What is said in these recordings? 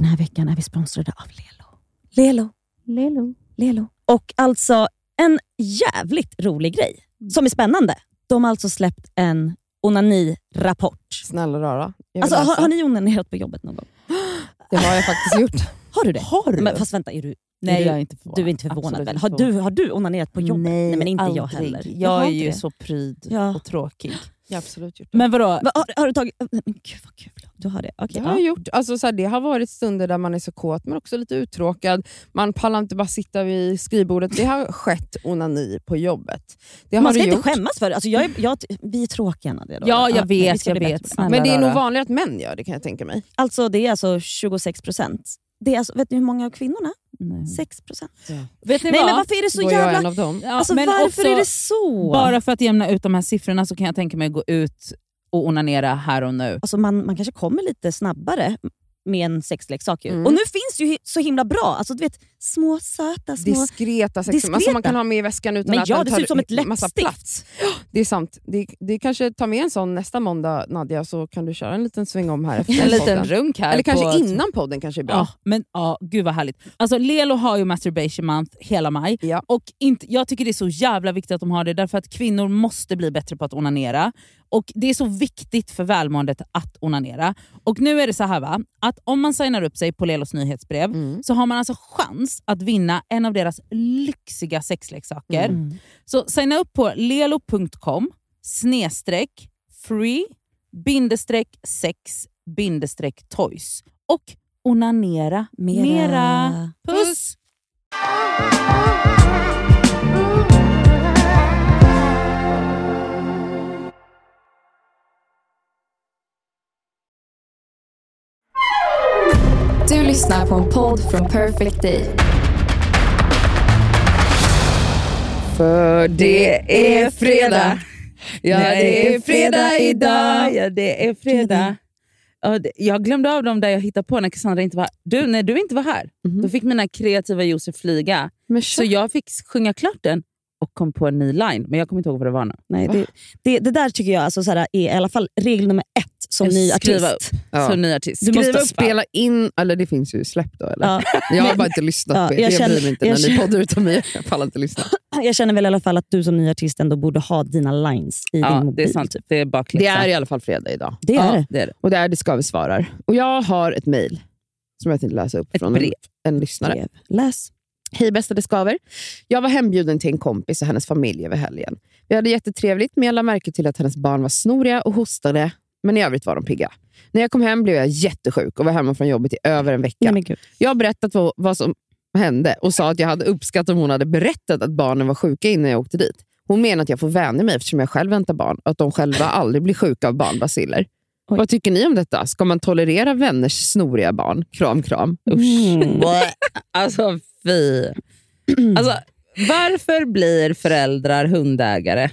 Den här veckan är vi sponsrade av Lelo. Lelo. Lelo. Lelo. Och alltså en jävligt rolig grej som är spännande. De har alltså släppt en onanirapport. Snälla rara. Jag Alltså, har, har ni onanerat på jobbet någon gång? Det har jag faktiskt gjort. Har du det? Har du? Men, fast vänta, är du, Nej, är du, jag är inte förvånad. du är inte förvånad Absolut väl? Har du, har du onanerat på jobbet? Nej, men inte jag aldrig. heller. Jag har är ju det. så pryd Ja. och tråkig. Jag har absolut gjort det. Men vadå? Va, har, har du tagit... Men gud vad kul. Du har det? Okej. Det har ja. jag gjort. Alltså, så här, det har varit stunder där man är så kåt men också lite uttråkad. Man pallar inte bara sitta vid skrivbordet. Det har skett onani på jobbet. Det har Man ska det inte gjort. skämmas för det. Alltså, jag är, jag, vi är tråkiga då. Ja, jag vet, ska jag vet. Snälla. Men det är nog vanligare att män gör det kan jag tänka mig. Alltså, det är alltså 26 procent. Det är alltså, vet ni hur många av kvinnorna? Nej. 6 procent. Vet ni Nej vad? men varför är det så en jävla... av dem. Ja, Alltså, men varför också, är det så? Bara för att jämna ut de här siffrorna så kan jag tänka mig att gå ut och onanera här och nu. Alltså, man, man kanske kommer lite snabbare med en sexleksak. Ju. Mm. Och nu finns ju så himla bra. Alltså, du vet, små söta små... Diskreta sex alltså, Diskreta. man kan ha med i väskan utan Men att ja, den det tar ser ut som ett massa läppstift. plats. Det är sant. Det, det kanske tar med en sån nästa måndag Nadja, så kan du köra en liten sväng om här efter En liten podden. runk här. Eller kanske innan podden kanske är bra. Ja, men ja, gud vad härligt. Alltså, Lelo har ju masturbation month hela maj. Ja. Och inte, jag tycker det är så jävla viktigt att de har det, därför att kvinnor måste bli bättre på att onanera. Och Det är så viktigt för välmåendet att onanera. Och nu är det så här va, att om man signar upp sig på Lelos nyhetsbrev Mm. så har man alltså chans att vinna en av deras lyxiga sexleksaker. Mm. Så signa upp på lelo.com snedstreck free bindestreck sex bindestreck toys och onanera Mera. mera. Puss! Du lyssnar på en podd från Perfect Day. För det är fredag. Ja, det är fredag idag. Ja, det är fredag. Jag glömde av dem där jag hittade på när Cassandra inte var du, När du inte var här, Mhm. då fick mina kreativa juicer flyga. Så jag fick sjunga klart den och kom på en ny line, men jag kommer inte ihåg vad det var nu. Nej, det, det, det där tycker jag alltså, såhär, är i alla fall regel nummer ett som ny Skriva artist. Ja. Som ny artist. Du måste upp spela in, eller det finns ju släppt då eller? Ja. Jag har bara inte lyssnat Ja, på er, jag jag, känner- bryr mig inte jag när ni poddar utan mig. Jag pallar inte lyssna. Jag känner väl i alla fall att du som ny artist ändå borde ha dina lines i din Ja, mobil. det är sant. Typ. Det är bakläxa. Det är i alla fall fredag idag. Det är ja, det. det. Är det. Och det är Det ska vi svarar. Och jag har ett mejl som jag tänkte läsa upp Ett från brev. en, en lyssnare. Brev. Läs. Hej bästa det skaver. Jag var hembjuden till en kompis och hennes familj över helgen. Vi hade jättetrevligt, men jag lade märke till att hennes barn var snoriga och hostade, men i övrigt var de pigga. När jag kom hem blev jag jättesjuk och var hemma från jobbet i över en vecka. Nej. Jag har berättat vad, vad som hände och sa att jag hade uppskattat om hon hade berättat att barnen var sjuka innan jag åkte dit. Hon menar att jag får vänja mig eftersom jag själv väntar barn och att de själva aldrig blir sjuka av barnbaciller. Oj. Vad tycker ni om detta? Ska man tolerera vänners snoriga barn? Kram, kram. Mm. Alltså fy. Alltså, varför blir föräldrar hundägare?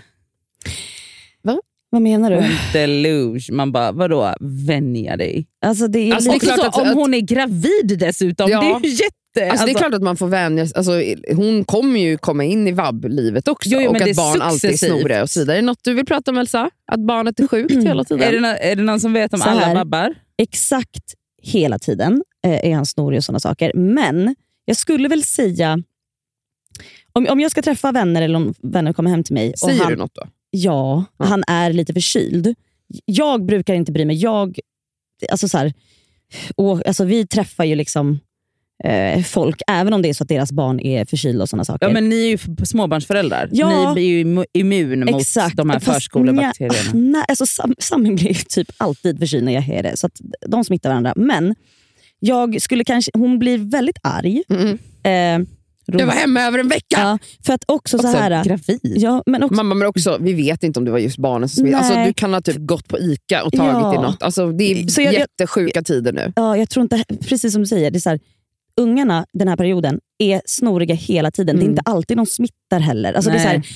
Vad menar du? Deluge. Man bara, vadå vänja dig? Alltså, det är Alltså, lite... det är klart så, att- om hon är gravid dessutom. Ja. Det är ju jätte... Alltså, det är klart att man får vänja sig. alltså, Hon kommer ju komma in i vab-livet också. Jo, jo, och att är barn alltid är successivt. snoriga och så vidare. Är det något du vill prata om Elsa? Att barnet är sjukt hela tiden? är, det nå- är det någon som vet om Så alla här. vabbar? Exakt hela tiden eh, är han snorig och sådana saker. Men jag skulle väl säga, om, om jag ska träffa vänner eller om vänner kommer hem till mig och Säger han, du något då? ja, Ja. han är lite förkyld. Jag brukar inte bry mig. Jag, alltså så här, och, alltså vi träffar ju liksom eh, folk, även om det är så att deras barn är förkylda och sådana saker. Ja, men ni är ju småbarnsföräldrar. Ja. Ni blir ju immu- immun mot Exakt. de här Fast förskolebakterierna. Nej, alltså Sam, Sami blir typ alltid förkyld när jag är det, så att de smittar varandra. Men jag skulle kanske, hon blir väldigt arg. Mm. Eh, Jag var hemma över en vecka! ja, för att också, så Också här... gravid. Ja, men också, Mamma, men också, vi vet inte om det var just barnen som smittade. Alltså, Nej. du kan ha typ gått på ICA och tagit Ja. i något. Alltså, det är Så jag- jag- jättesjuka tider nu. ja, jag tror inte, precis som du säger, det är så här, ungarna den här perioden är snoriga hela tiden. Det är Mm. inte alltid de smittar heller. Alltså, det är så här, Nej.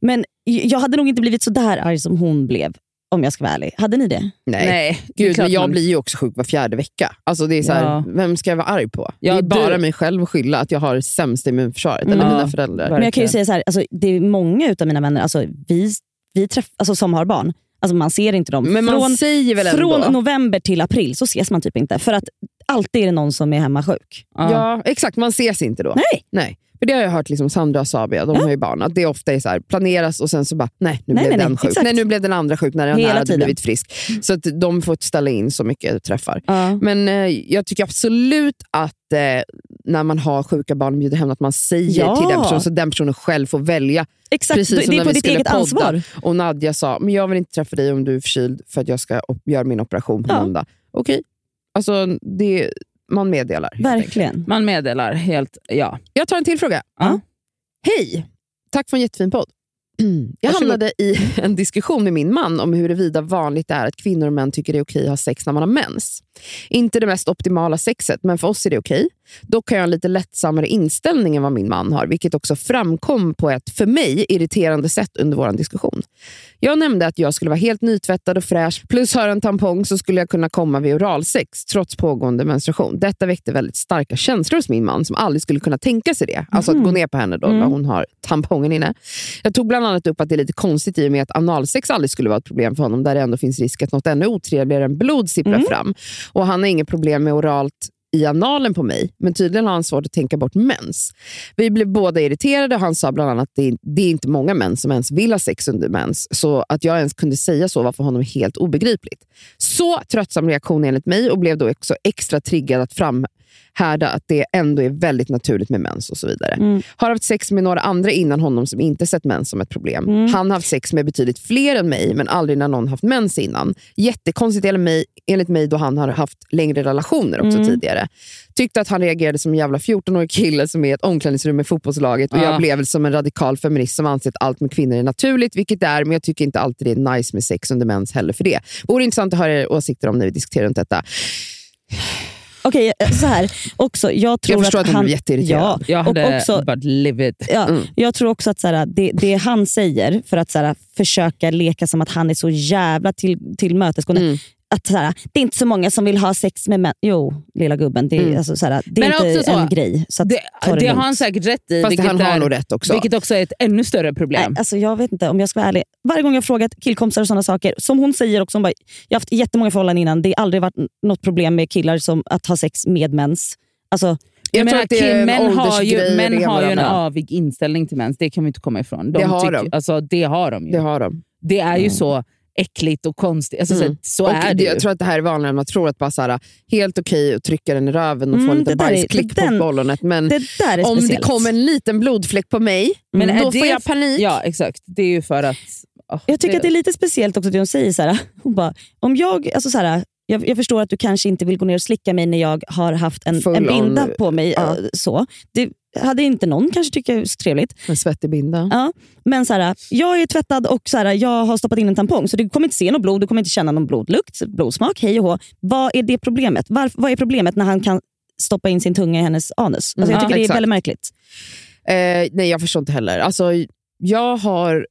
men jag hade nog inte blivit så där arg som hon blev, om jag ska vara ärlig. Hade ni det? Nej. Nej, Gud, men jag man- blir ju också sjuk var fjärde vecka. Alltså det är så här, Ja. Vem ska jag vara arg på? Ja, det är bara du- mig själv att skylla att jag har sämst immunförsvaret. Mm. Eller Ja, mina föräldrar. verkligen. Men jag kan ju säga så här, alltså, det är många av mina vänner alltså, vi, vi träff, alltså, som har barn, alltså, man ser inte dem. Men man från säger väl ändå... från november till april så ses man typ inte. För att alltid är det någon som är hemma sjuk. Ja. Ja, exakt. Man ses inte då. Nej. Nej. För Det har jag hört liksom Sandra och Sabia, de har ju barn, att det ofta är så här, planeras och sen så bara, nej nu Nej, blev nej, den nej, sjuk. exakt. Nej, nu blev den andra sjuk när den Hela hade tiden. blivit frisk. Så att de får ställa in så mycket träffar. Ja. Men eh, jag tycker absolut att eh, när man har sjuka barn och bjuder hem, att man säger Ja. till den personen så den personen själv får välja. Exakt, Precis det som är när på ditt eget podda. ansvar. Och Nadja sa, men jag vill inte träffa dig om du är förkyld för att jag ska göra min operation på Ja. måndag. Okej, alltså det, man meddelar. enkelt. Verkligen. Man meddelar helt, ja. Jag tar en till fråga. Ja. Hej! Tack för en jättefin podd. Jag hamnade i en diskussion med min man om huruvida vanligt det är att kvinnor och män tycker det är okej att ha sex när man har mens. Inte det mest optimala sexet, men för oss är det okej. Dock har jag en lite lättsammare inställning än vad min man har, vilket också framkom på ett, för mig, irriterande sätt under vår diskussion. Jag nämnde att jag skulle vara helt nytvättad och fräsch, plus ha en tampong så skulle jag kunna komma vid oralsex, trots pågående menstruation. Detta väckte väldigt starka känslor hos min man, som aldrig skulle kunna tänka sig det. Alltså att gå ner på henne då, när hon har tampongen inne. Jag tog bland annat upp att det är lite konstigt i och med att analsex aldrig skulle vara ett problem för honom, där det ändå finns risk att något ännu otrevligare än blod sipprar fram. Och Han har inget problem med oralt i analen på mig, men tydligen har han svårt att tänka bort mens. Vi blev båda irriterade och han sa bland annat att det är, det är inte många män som ens vill ha sex under mens, så att jag ens kunde säga så var för honom helt obegripligt. Så tröttsam reaktion enligt mig och blev då också extra triggad att framhärda att det ändå är väldigt naturligt med mens och så vidare. Mm. Har haft sex med några andra innan honom som inte sett mens som ett problem. Han har haft sex med betydligt fler än mig, men aldrig när någon haft mens innan. Jättekonstigt enligt mig, enligt mig då han har haft längre relationer också tidigare. Tyckte att han reagerade som en jävla 14-årig kille som är i ett omklädningsrum med fotbollslaget och Ja. jag blev väl som en radikal feminist som anser att allt med kvinnor är naturligt, vilket det är, men jag tycker inte alltid det är nice med sex under mens heller för det. Vore intressant att höra era åsikter om när vi diskuterar runt detta. Okej, eh, så här. Också, jag, tror Jag förstår att, att han, blev jätteirriterad. Ja, Jag hade och också, bara livid. ja, Mm. Jag tror också att så här, det, det han säger för att så här, försöka leka som att han är så jävla till, tillmötesgående. Mm. Att, så här, det är inte så många som vill ha sex med män. Jo, lilla gubben. Det är, Mm. alltså, så här, det är inte så, en grej. Så att, Det, det det har han säkert rätt i, Fast vilket, han har är, nog rätt också. vilket också är ett ännu större problem. Nej, alltså jag vet inte om jag ska vara ärlig. Varje gång jag har frågat killkompisar och sådana saker, som hon säger också, hon bara, jag har haft jättemånga förhållanden innan. Det har aldrig varit något problem med killar som att ha sex med mens. Alltså, Jag menar, att det män har ju, män det har ju en avig inställning till mens, det kan vi inte komma ifrån. Det har de. Alltså, det har de ju. Det Det, har de. är ju så äckligt och konstigt. Alltså, Mm. så så och är det Jag ju. tror att det här är vanligare än man tror. Att bara så här, helt okej att trycka den i röven och få Mm, det där är- bajsklick den- på bollonet. Men det där är om det kommer en liten blodfläck på mig, Men då det får jag panik. Ja, exakt. Det är ju för att... åh, Jag tycker att det är lite speciellt också det hon säger. Så här, hon bara, om jag, alltså så här, jag, jag förstår att du kanske inte vill gå ner och slicka mig när jag har haft en, en binda on- på mig. ja. eh, Så. Det hade inte någon kanske tyckt är så trevligt. En svettig binda. Ja, men så här, jag är tvättad och så här, jag har stoppat in en tampong, så du kommer inte se något blod, du kommer inte känna någon blodlukt, blodsmak, hej och hå. Vad är det problemet? Var, vad är problemet när han kan stoppa in sin tunga i hennes anus? Alltså, Mm, jag ja, tycker det är exakt. väldigt märkligt. Eh, nej, jag förstår inte heller. Alltså, jag har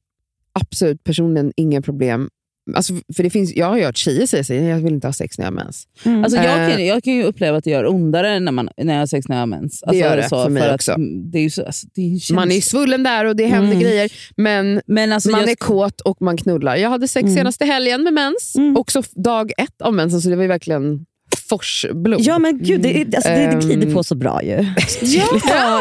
absolut personligen inga problem. Alltså, för det finns, jag har hört tjejer säga att jag vill inte ha sex när jag har mens. Mm. Alltså, jag, Eh. kan, jag kan ju uppleva att det gör ondare när, man, när jag har sex när jag har mens. Alltså, gör det så, för mig att, också. mm, Det är så, alltså, det ju Man är svullen där och det händer Mm. grejer, men Men alltså, man jag, är kåt och man knullar. Jag hade sex Mm. senaste helgen med mens, Mm. också dag ett av mensen, så det var ju verkligen forsblod. Ja men gud, det, är- alltså, det, det Ehm. glider på så bra ju. Ja,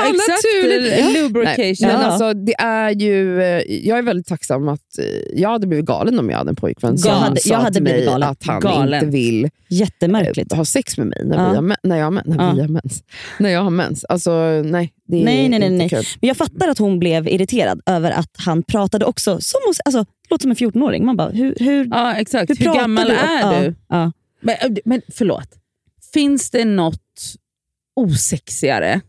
exakt. naturligt. Ja. Lubrication. Men Ja. alltså, det är ju, eh, jag är väldigt tacksam att eh, jag hade blivit galen om jag hade en pojkvän som Jag hade- sa jag hade till mig galen. att han Galen. inte vill eh, Jättemärkligt. ha sex med mig när, Ja. vi har, när, jag, när, vi Ja. har mens. när jag har mens. Alltså, nej, det är Nej, nej, nej, inte nej. kul. Men jag fattar att hon blev irriterad över att han pratade också som hos, alltså, låter som en 14-åring. Man bara, hur, hur, Ja, exakt. hur, Hur, gammal du? är ja, du? Ja. Men, men förlåt. Finns det något osexigare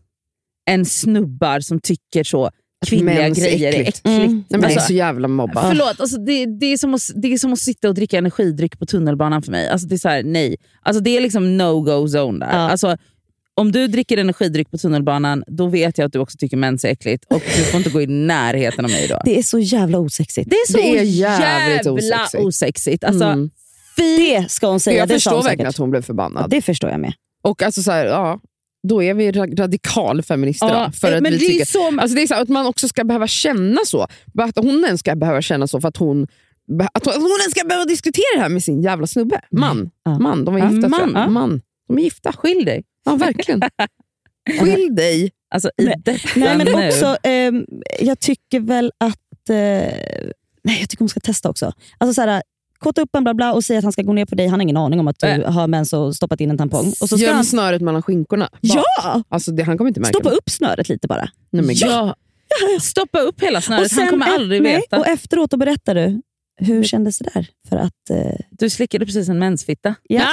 än snubbar som tycker så kvinnliga mens är grejer är äckligt. äckligt? Mm. Nej, men det är Alltså, så jävla mobbat. Förlåt, alltså det, det, är som att, det är som att sitta och dricka energidryck på tunnelbanan för mig. Alltså det är så här, nej. Alltså det är liksom no-go zone där. Ja. Alltså, om du dricker energidryck på tunnelbanan, då vet jag att du också tycker mens är äckligt och du får inte gå i närheten av mig då. Det är så jävla osexigt. Det är så Det är jävligt jävla osexigt. osexigt. Alltså, Mm. Det ska hon säga. jag det förstår verkligen säkert. att hon blev Ja, förbannad. det förstår jag med. Och alltså så här, ja, då är vi ra- radikalfeminister. Ja, för att men vi det är tycker, så- alltså det är så här, att man också ska behöva känna så. Att hon ens ska behöva känna så för att hon, att hon, hon ens ska behöva diskutera det här med sin jävla snubbe. Man. Ja. man de Ja, gifta tror man. jag. Man. De är gifta. Skilj dig. Ja, verkligen. Skilj dig. Alltså, i detta Nej, men nu. också, ehm, jag tycker väl att... Eh, nej, jag tycker hon ska testa också. Alltså så här, kåta upp en bla bla och säga att han ska gå ner på dig. Han har ingen aning om att du Nej. har mens och stoppat in en tampong. Och så ska Göm han, snöret mellan skinkorna. Bak. ja! Alltså, det, han kommer inte märka Stoppa det. upp snöret lite bara. Nej, men, ja. Stoppa upp hela snöret, han kommer aldrig nej, veta. Och efteråt berättar du, hur kändes det där? För att... Eh, Du slickade precis en mensfitta. Ja.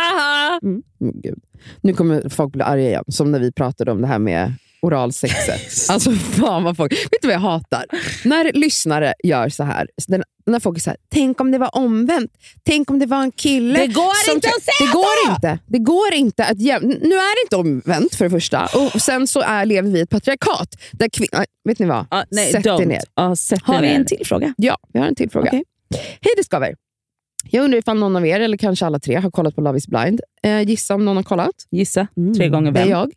Men Gud. Nu kommer folk bli arga igen, som när vi pratade om det här med oralsexet. alltså fan vad folk... Vet du vad jag hatar? När lyssnare gör så här, när, när folk är så här, tänk om det var omvänt. Tänk om det var en kille. Det går som inte att säga det går inte. Det går inte att Nu är det inte omvänt för det första. Och sen så är, lever vi i ett patriarkat. Där kvin- Vet ni vad? Ah, nej, Sätt don't. er ner. Sätt har vi ner. en till fråga? Ja, vi har en till fråga. Okej. Hej Discover! Jag undrar ifall någon av er, eller kanske alla tre, har kollat på Love is blind. Eh, gissa om någon har kollat? Gissa. Mm. Tre gånger Det är vem? jag.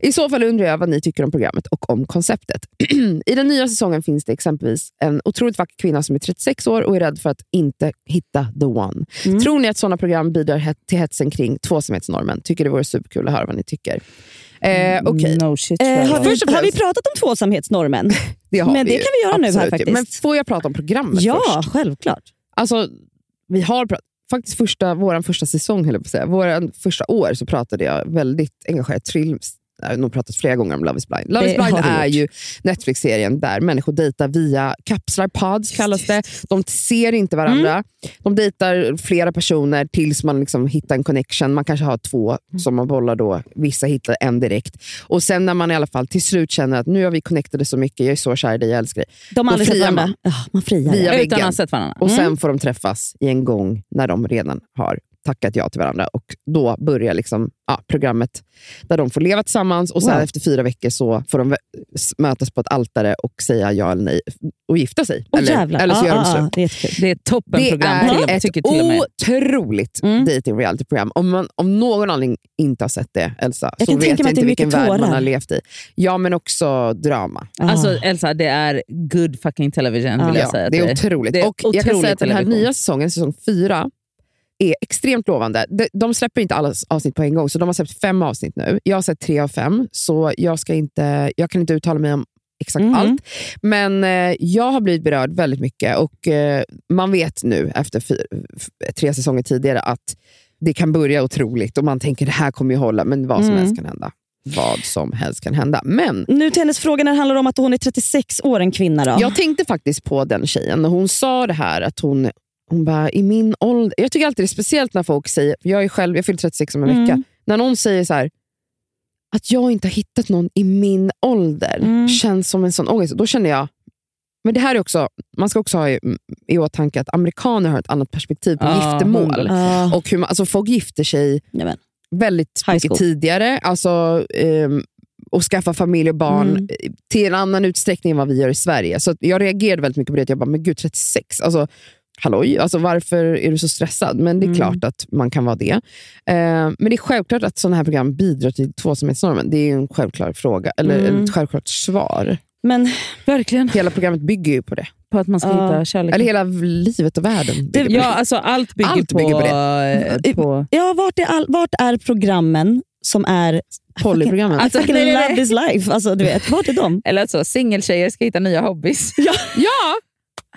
I så fall undrar jag vad ni tycker om programmet och om konceptet. I den nya säsongen finns det exempelvis en otroligt vacker kvinna som är 36 år och är rädd för att inte hitta the one. Mm. Tror ni att sådana program bidrar het- till hetsen kring tvåsamhetsnormen? Tycker det vore superkul att höra vad ni tycker. Eh, Okej, No shit. Eh, har, vi, har vi pratat om tvåsamhetsnormen? det har Men vi det ju. kan vi göra nu här Absolut. faktiskt. Men får jag prata om programmet Ja, först? självklart. Alltså, vi har pratat, faktiskt första, vår första säsong, höll jag på att säga. Vår första år så pratade jag väldigt engagerat jag har nog pratat flera gånger om Love is blind. Love Det is blind är gjort. ju Netflix-serien där människor dejtar via kapslar, pods kallas det. De ser inte varandra. Mm. De dejtar flera personer tills man liksom hittar en connection. Man kanske har två Mm. som man bollar då. Vissa hittar en direkt. Och sen när man i alla fall till slut känner att nu har vi connectade så mycket, jag är så kär i dig, jag älskar dig. De har aldrig sett varandra. man. Ja, man friar. Via. Utan väggen. att ha sett varandra. Och Mm. sen får de träffas i en gång när de redan har tackat ja till varandra. Och Då börjar liksom, ja, programmet där de får leva tillsammans och sen Wow. efter fyra veckor så får de mötas på ett altare och säga ja eller nej och gifta sig. Åh, eller, jävlar. eller så Ja, gör de slut. det är jättekul. Det är ett toppenprogram. Det är ett tycker otroligt Mm. dating reality-program. Om man om någon anledning inte har sett det, Elsa, Jag så vet jag mig att det inte är vilken mycket värld man tårar. har levt i. Ja, men också drama. Alltså Ah. Elsa, det är good fucking television Ja. vill jag Ja, säga det är otroligt. Det är och jag kan säga att den här television. nya säsongen, säsong fyra, är extremt lovande. De, de släpper inte alla avsnitt på en gång, så de har släppt fem avsnitt nu. Jag har sett tre av fem, så jag, ska inte, jag kan inte uttala mig om exakt Mhm. allt. Men eh, jag har blivit berörd väldigt mycket och eh, man vet nu efter fyr, tre säsonger tidigare att det kan börja otroligt och man tänker det här kommer ju hålla, men vad som Mm. helst kan hända. Vad som helst kan hända. Men Nu till hennes fråga när det handlar om att hon är 36 år, en kvinna. Då. jag tänkte faktiskt på den tjejen när hon sa det här att hon, hon bara, i min ålder... Jag tycker alltid det är speciellt när folk säger, jag är själv, jag fyller 36 om en Mm. vecka, när någon säger så här, att jag inte har hittat någon i min ålder Mm. känns som en sån ångest. Då känner jag, men det här är också, man ska också ha i, i åtanke att amerikaner har ett annat perspektiv på Ja, giftermål. Ah, Och hur man, alltså folk gifter sig Jajamän. väldigt mycket tidigare. Alltså, ehm, och skaffa familj och barn Mm. till en annan utsträckning än vad vi gör i Sverige. Så jag reagerade väldigt mycket på det. Jag bara, men gud 36, alltså, halloj, alltså, varför är du så stressad? Men det är Mm. klart att man kan vara det. Eh, men det är självklart att sådana här program bidrar till tvåsamhetsnormen. Det är en självklart fråga, eller Mm. ett självklart svar. Men Verkligen. Hela programmet bygger ju på det. På att man ska Ja. hitta kärlek. Eller hela livet och världen. på ja, det. alltså allt bygger, Allt på, bygger på eh, på ja, vart, är all, vart är programmen som är... Polyprogrammen. Alltså, nej, nej, nej. love is life. Alltså, du vet, vart är de? Eller så, singeltjejer ska hitta nya hobbys. Ja!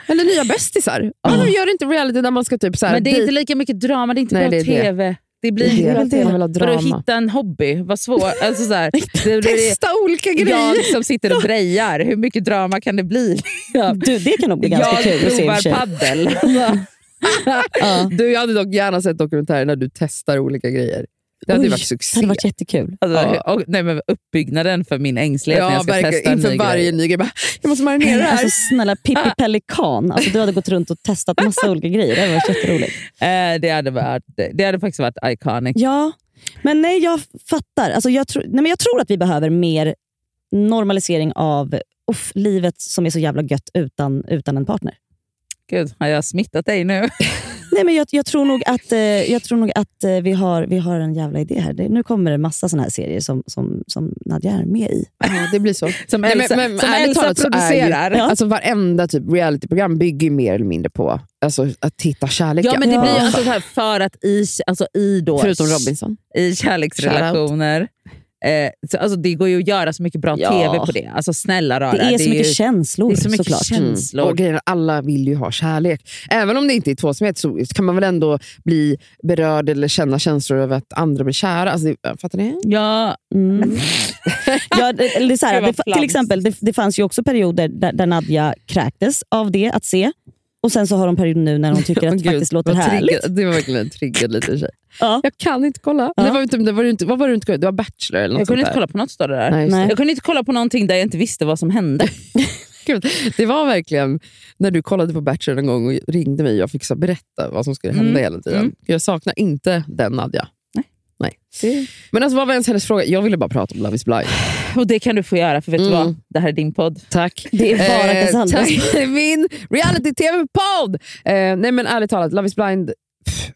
Eller nya bästisar. Ja. Varför gör inte reality där man ska typ så här, Men det är inte lika mycket drama, det är inte Nej, bra det är det. TV. Det blir Det det. TV. Man vill ha Vadå, hitta en hobby, vad svårt. Alltså, så här, det, Testa olika grejer. jag som sitter och drejar, hur mycket drama kan det bli? Ja. Du, det kan nog bli ganska Jag kul att se för provar paddel. Ja. Du, jag hade dock gärna sett dokumentärer när du testar olika grejer. Det hade Oj, varit Det succé. hade varit jättekul. Alltså, Ja. och, nej, men uppbyggnaden för min ängslighet när ja, jag ska verkligen. testa Inför ny varje ny grej. Bara, Jag måste marinera det här. Alltså, snälla Pippi Pelikan. Alltså, du hade gått runt och testat massa olika grejer. Det hade varit jätteroligt. Eh, det, hade varit, det hade faktiskt varit iconic. Ja, men nej, jag fattar. Alltså, jag, tro, nej, men jag tror att vi behöver mer normalisering av uff, livet som är så jävla gött utan, utan en partner. Gud, har jag smittat dig nu? Nej, Nej, men jag, jag, tror nog att, eh, jag tror nog att eh, vi, har, vi har en jävla idé här. Nu kommer det massa såna här serier som, som, som Nadja är med i. Ja, det blir så. Som Nej, Elsa, men- men som Elsa talat är ju- producerar. Ja. Alltså varenda typ realityprogram bygger ju mer eller mindre på alltså, att hitta kärleken. Ja, men det Ja. blir ju alltså här för att i, alltså i, då, Förutom Robinson. i kärleksrelationer, eh, så, alltså det går ju att göra så mycket bra Ja. tv på det. Alltså snälla rara. Det är så mycket ju, känslor det är så mycket såklart. känslor. Och grejen är, alla vill ju ha kärlek. Även om det inte är tvåsamhet så kan man väl ändå bli berörd eller känna känslor över att andra blir kära. Alltså, det- fattar ni? Ja, Mm. ja, det, eller det, är så här, det, till exempel, det, det fanns ju också perioder där, där Nadja kräktes av det att se. Och sen så har hon perioder nu när hon tycker att det Gud, faktiskt låter härligt. triggad- Det var verkligen en triggad liten tjej. Ja. Jag kan inte kolla. Ja. Det var inte, det var inte, vad var det inte Det var Bachelor eller något jag kunde inte där. kolla på något större där. Nej, Nej. det. Jag kunde inte kolla på någonting där jag inte visste vad som hände. Gud, det var verkligen när du kollade på Bachelor en gång och ringde mig och jag fick så berätta vad som skulle hända Mm. hela tiden. Mm. Jag saknar inte den Nadja. Nej. Nej. Men alltså, vad var ens hennes fråga? Jag ville bara prata om Love is blind. Och det kan du få göra, för vet du Mm. vad? Det här är din podd. Tack. Det är bara Cassandras. tack. Min reality-tv-podd! Eh, nej men ärligt talat, Love is blind.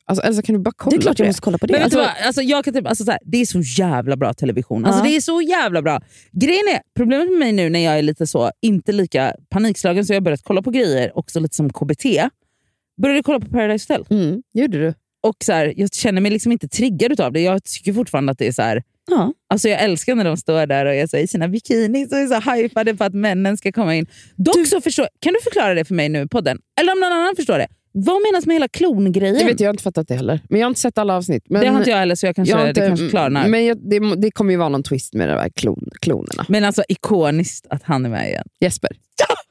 Alltså, Elsa kan du bara kolla Det är klart jag måste kolla på det. Men vet du Alltså, vad? Alltså, jag kan typ, alltså, så här, det är så jävla bra television. Alltså, Ja. Det är så jävla bra. Grejen är, problemet med mig nu när jag är lite så, inte lika panikslagen, så jag har börjat kolla på grejer också lite som KBT. Började kolla på Paradise Hotel. Mm, gjorde du? Och så här, jag känner mig liksom inte triggad av det. Jag tycker fortfarande att det är så här, ja. Alltså jag älskar när de står där och är så i sina bikinis och är så hypade på att männen ska komma in. Dock så förstår, kan du förklara det för mig nu i podden? Eller om någon annan förstår det. Vad menas med hela klongrejen? Det vet jag, jag har inte fattat det heller. Men jag har inte sett alla avsnitt. Men det har inte jag heller så jag kanske, jag inte- det kanske klarnar. Men, Men jag, det, det kommer ju vara någon twist med de här klon, klonerna. alltså ikoniskt att han är med igen. Jesper.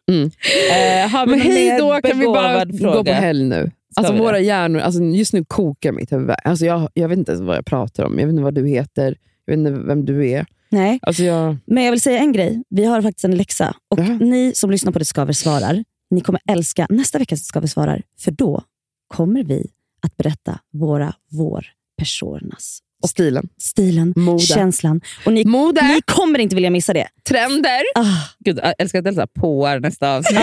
Eh, har vi Men hej då, kan vi bara fråga? gå på helg nu? Alltså våra hjärnor, alltså just nu kokar mitt huvud. Alltså jag, jag vet inte ens vad jag pratar om. Jag vet inte vad du heter. Jag vet inte vem du är. Nej, Alltså jag, men jag vill säga en grej. Vi har faktiskt en läxa. Och Jaha. Ni som lyssnar på Det Skaver svarar, ni kommer älska nästa veckas Det Skaver svarar. För då kommer vi att berätta våra vår-personas. Och stilen. stilen, Mode. känslan. Och ni, Mode. ni kommer inte vilja missa det. Trender. Ah, Gud, jag älskar att Elsa påar nästa avsnitt.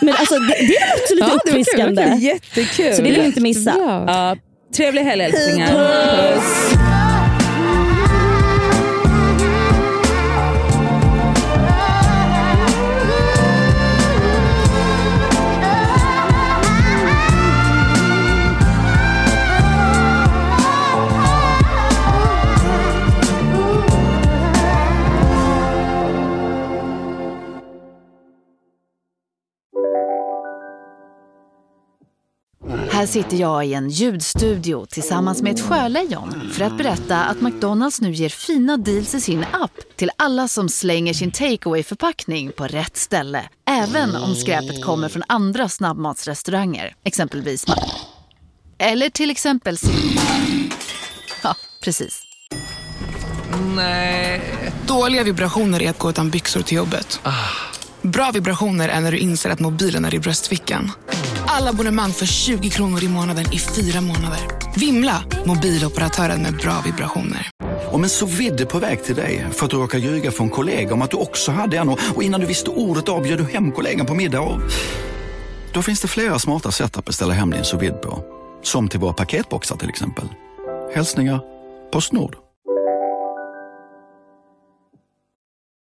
men alltså, det, det är också lite Ja, det var kul, uppfriskande. det var Jättekul! Så det vill ni inte missa. Ja, trevlig helg älsklingar. Puss. Här sitter jag i en ljudstudio tillsammans med ett sjölejon för att berätta att McDonalds nu ger fina deals i sin app till alla som slänger sin takeaway förpackning på rätt ställe. Även om skräpet kommer från andra snabbmatsrestauranger, exempelvis Eller till exempel Ja, precis. Dåliga vibrationer är att gå utan byxor till jobbet. Bra vibrationer är när du inser att mobilen är i bröstfickan. Alla abonnemang för 20 kronor i månaden i fyra månader. Vimla! Mobiloperatören med bra vibrationer. Om en så vidde på väg till dig för att du råkar ljuga från kollega om att du också hade en och innan du visste ordet av du hem kollegan på middag och... Då finns det flera smarta sätt att beställa hem din sous på. Som till våra paketboxar till exempel. Hälsningar Postnord.